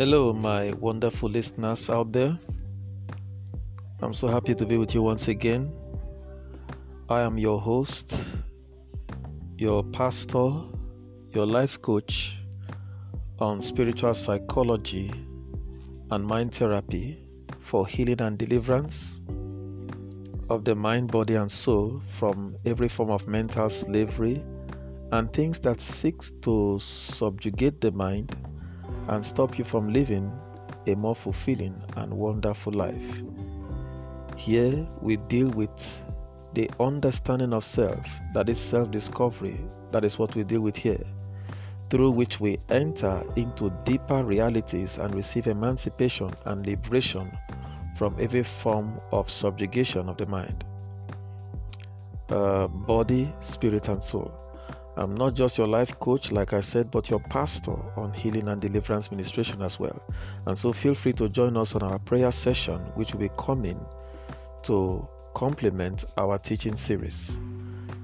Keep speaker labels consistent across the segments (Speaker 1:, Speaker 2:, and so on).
Speaker 1: Hello, my wonderful listeners out there. I'm so happy to be with you once again. I am your host, your pastor, your life coach on spiritual psychology and mind therapy for healing and deliverance of the mind, body, and soul from every form of mental slavery and things that seeks to subjugate the mind and stop you from living a more fulfilling and wonderful life. Here we deal with the understanding of self, that is self discovery, that is what we deal with here, through which we enter into deeper realities and receive emancipation and liberation from every form of subjugation of the mind, uh, body, spirit, and soul. I'm not just your life coach, like I said, but your pastor on healing and deliverance ministration as well. And so feel free to join us on our prayer session, which will be coming to complement our teaching series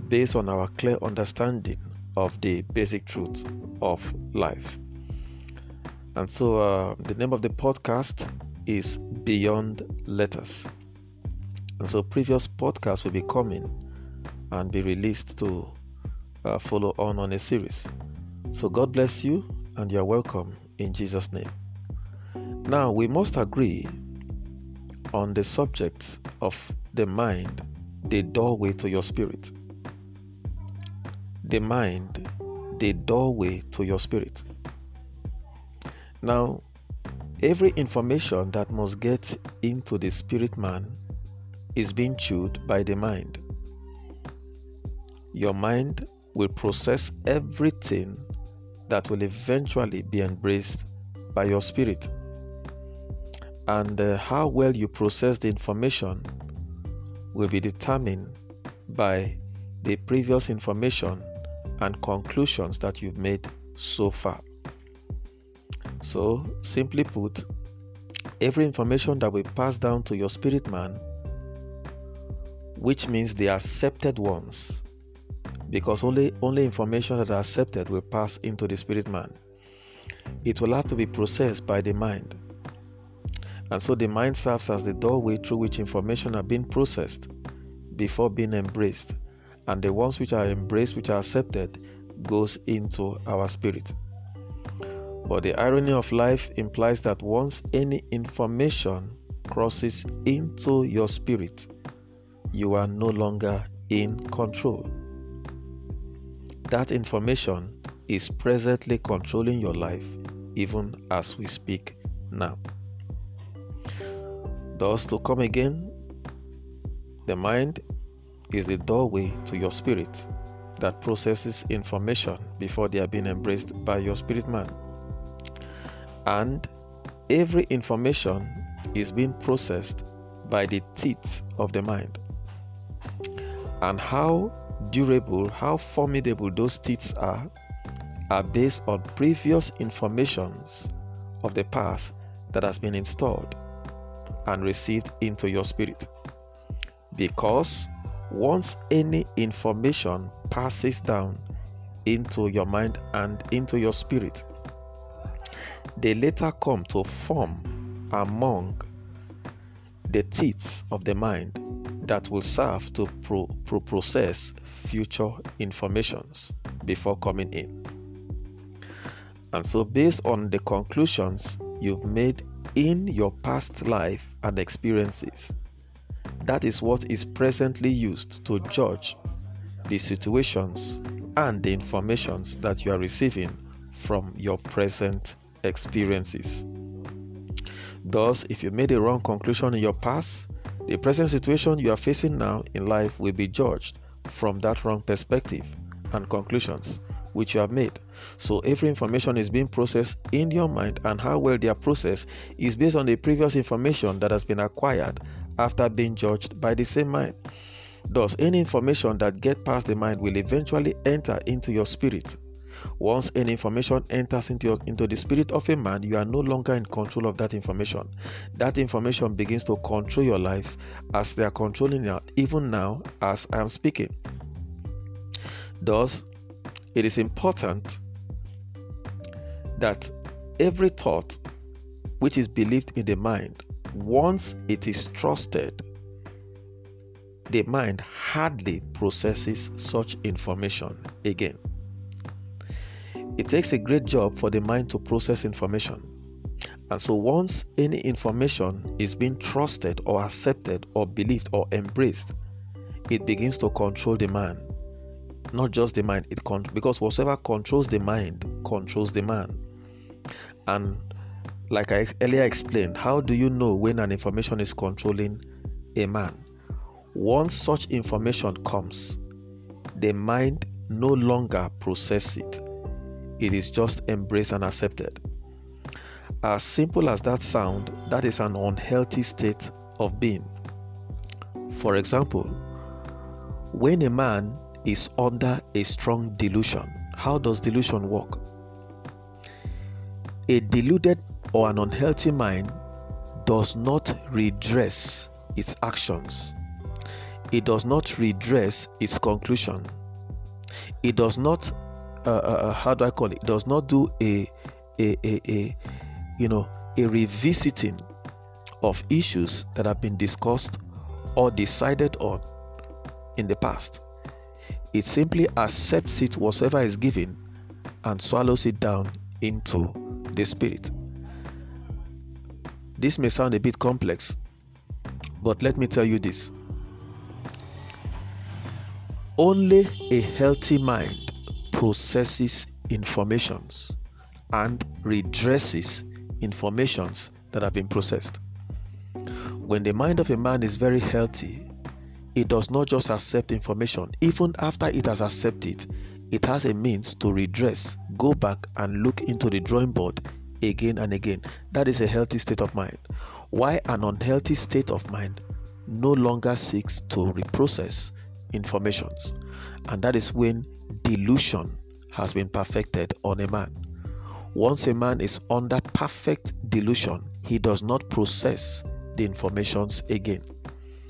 Speaker 1: based on our clear understanding of the basic truth of life. And so uh, the name of the podcast is Beyond Letters. And so previous podcasts will be coming and be released to uh, follow on on a series. So God bless you and you are welcome in Jesus' name. Now we must agree on the subject of the mind, the doorway to your spirit. The mind, the doorway to your spirit. Now, every information that must get into the spirit man is being chewed by the mind. Your mind will process everything that will eventually be embraced by your spirit. And uh, how well you process the information will be determined by the previous information and conclusions that you've made so far. So, simply put, every information that will pass down to your spirit man, which means the accepted ones, because only only information that are accepted will pass into the spirit man. It will have to be processed by the mind. And so the mind serves as the doorway through which information are being processed before being embraced. And the ones which are embraced which are accepted goes into our spirit. But the irony of life implies that once any information crosses into your spirit you are no longer in control that information is presently controlling your life even as we speak now. Thus, to come again, the mind is the doorway to your spirit that processes information before they are being embraced by your spirit man. And every information is being processed by the teeth of the mind. And how durable, how formidable those teeth are, are based on previous informations of the past that has been installed and received into your spirit. Because once any information passes down into your mind and into your spirit, they later come to form among the teeth of the mind that will serve to pro- pro- process future informations before coming in. And so, based on the conclusions you've made in your past life and experiences, that is what is presently used to judge the situations and the informations that you are receiving from your present experiences. Thus, if you made a wrong conclusion in your past, the present situation you are facing now in life will be judged from that wrong perspective and conclusions which you have made. So every information is being processed in your mind, and how well they are processed is based on the previous information that has been acquired after being judged by the same mind. Thus, any information that get past the mind will eventually enter into your spirit once any information enters into, your, into the spirit of a man, you are no longer in control of that information. That information begins to control your life as they are controlling you, even now as I am speaking. Thus, it is important that every thought which is believed in the mind, once it is trusted, the mind hardly processes such information again. It takes a great job for the mind to process information. And so, once any information is being trusted or accepted or believed or embraced, it begins to control the mind. Not just the mind, it con- because whatever controls the mind controls the man. And like I earlier explained, how do you know when an information is controlling a man? Once such information comes, the mind no longer processes it. It is just embraced and accepted. As simple as that sound, that is an unhealthy state of being. For example, when a man is under a strong delusion, how does delusion work? A deluded or an unhealthy mind does not redress its actions it does not redress its conclusion. It does not, uh, uh, uh, how do I call it? Does not do a, a, a, a, you know, a revisiting of issues that have been discussed or decided on in the past. It simply accepts it whatsoever is given and swallows it down into the spirit. This may sound a bit complex, but let me tell you this only a healthy mind processes informations and redresses informations that have been processed. When the mind of a man is very healthy, it does not just accept information, even after it has accepted it, has a means to redress, go back and look into the drawing board again and again. That is a healthy state of mind. Why an unhealthy state of mind no longer seeks to reprocess informations. And that is when delusion has been perfected on a man. Once a man is under perfect delusion, he does not process the informations again.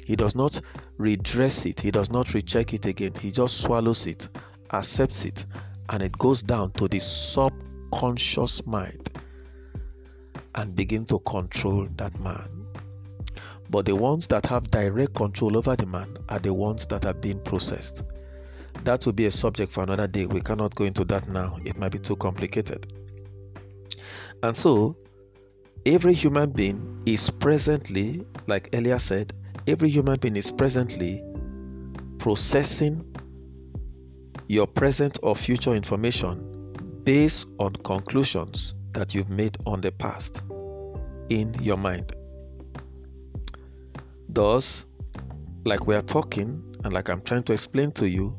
Speaker 1: He does not redress it, he does not recheck it again. He just swallows it, accepts it, and it goes down to the subconscious mind and begin to control that man. But the ones that have direct control over the man are the ones that are being processed. That will be a subject for another day. We cannot go into that now, it might be too complicated. And so, every human being is presently, like Elia said, every human being is presently processing your present or future information based on conclusions that you've made on the past in your mind. Thus, like we are talking and like I'm trying to explain to you,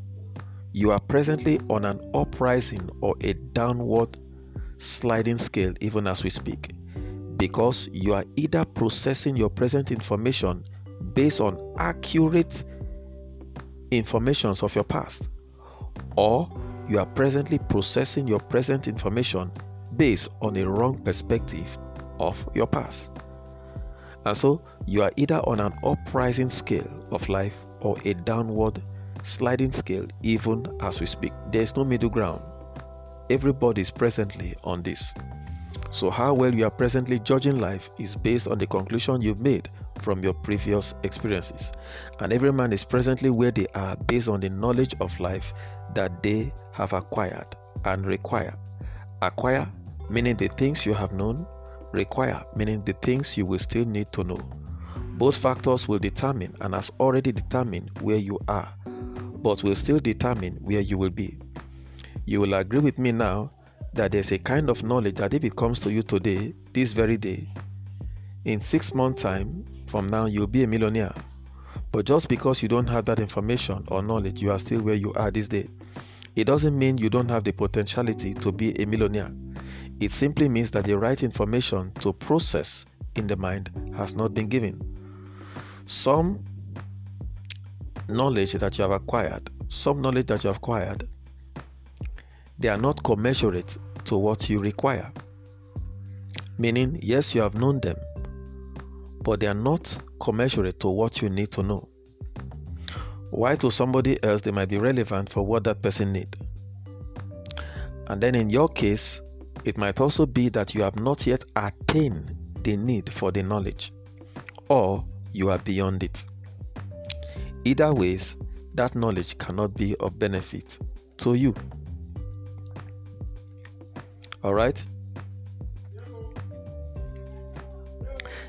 Speaker 1: you are presently on an uprising or a downward sliding scale even as we speak because you are either processing your present information based on accurate informations of your past or you are presently processing your present information based on a wrong perspective of your past. And so you are either on an uprising scale of life or a downward sliding scale, even as we speak. There is no middle ground. Everybody is presently on this. So, how well you are presently judging life is based on the conclusion you've made from your previous experiences. And every man is presently where they are based on the knowledge of life that they have acquired and require. Acquire meaning the things you have known, require, meaning the things you will still need to know. Both factors will determine and has already determined where you are, but will still determine where you will be. You will agree with me now that there's a kind of knowledge that if it comes to you today, this very day, in six months' time from now, you'll be a millionaire. But just because you don't have that information or knowledge, you are still where you are this day. It doesn't mean you don't have the potentiality to be a millionaire. It simply means that the right information to process in the mind has not been given. Some knowledge that you have acquired, some knowledge that you have acquired, they are not commensurate to what you require. Meaning, yes, you have known them, but they are not commensurate to what you need to know. Why to somebody else they might be relevant for what that person need. And then in your case, it might also be that you have not yet attained the need for the knowledge, or you are beyond it. Either ways, that knowledge cannot be of benefit to you. All right?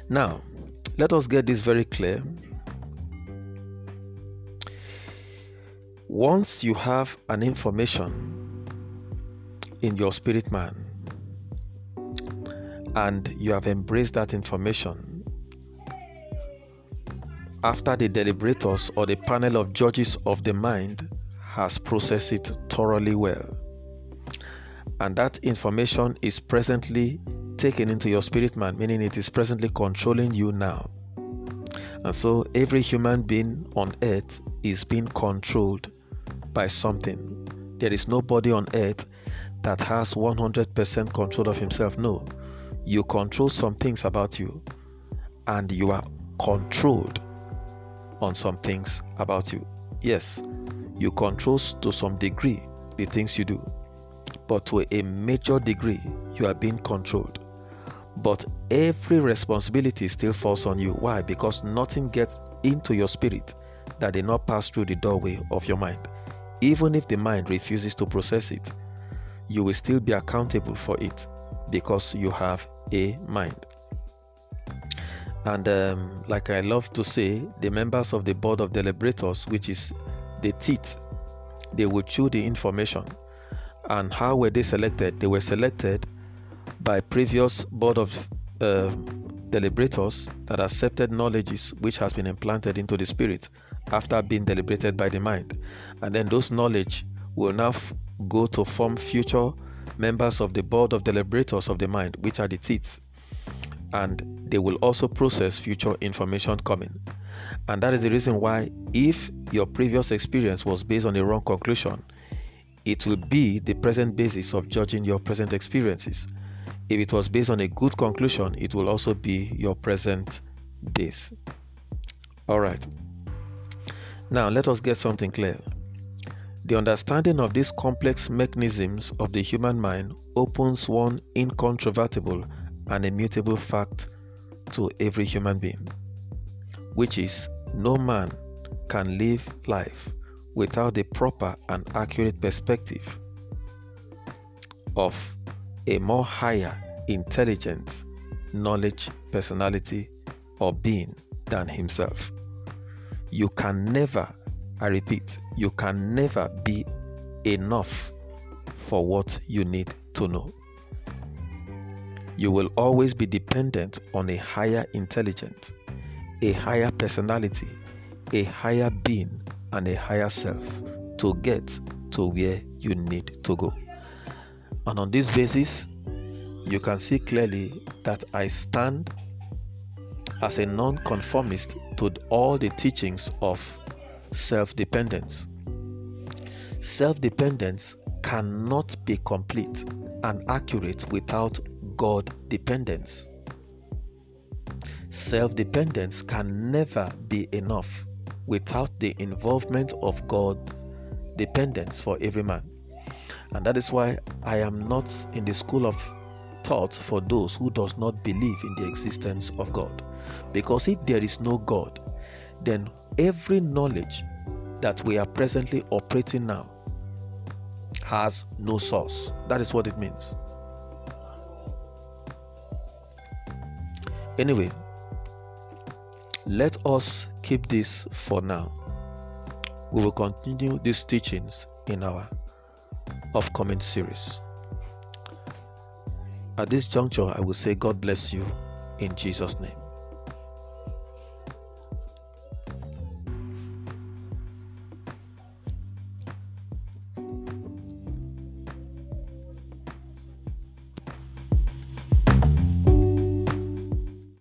Speaker 1: Now, let us get this very clear. Once you have an information in your spirit man and you have embraced that information, after the deliberators or the panel of judges of the mind has processed it thoroughly well, and that information is presently taken into your spirit man, meaning it is presently controlling you now. And so every human being on earth is being controlled by something. There is nobody on earth that has 100% control of himself. No, you control some things about you, and you are controlled on some things about you. Yes, you control to some degree the things you do, but to a major degree, you are being controlled. But every responsibility still falls on you. Why? Because nothing gets into your spirit that did not pass through the doorway of your mind. Even if the mind refuses to process it, you will still be accountable for it because you have a mind. And um, like I love to say, the members of the board of deliberators, which is the teeth, they will chew the information. And how were they selected? They were selected by previous board of uh, deliberators that accepted knowledges which has been implanted into the spirit after being deliberated by the mind. And then those knowledge will now f- go to form future members of the board of deliberators of the mind, which are the teeth. And they will also process future information coming. And that is the reason why, if your previous experience was based on a wrong conclusion, it will be the present basis of judging your present experiences. If it was based on a good conclusion, it will also be your present days. All right. Now, let us get something clear. The understanding of these complex mechanisms of the human mind opens one incontrovertible and immutable fact to every human being, which is no man can live life without the proper and accurate perspective of a more higher, intelligent, knowledge, personality, or being than himself. You can never, I repeat, you can never be enough for what you need to know. You will always be dependent on a higher intelligence, a higher personality, a higher being, and a higher self to get to where you need to go. And on this basis, you can see clearly that I stand as a non-conformist to all the teachings of self-dependence. Self-dependence cannot be complete and accurate without God dependence. Self dependence can never be enough without the involvement of God dependence for every man. And that is why I am not in the school of thought for those who does not believe in the existence of God. Because if there is no God, then every knowledge that we are presently operating now has no source. That is what it means. Anyway, let us keep this for now. We will continue these teachings in our upcoming series. At this juncture, I will say, God bless you in Jesus' name.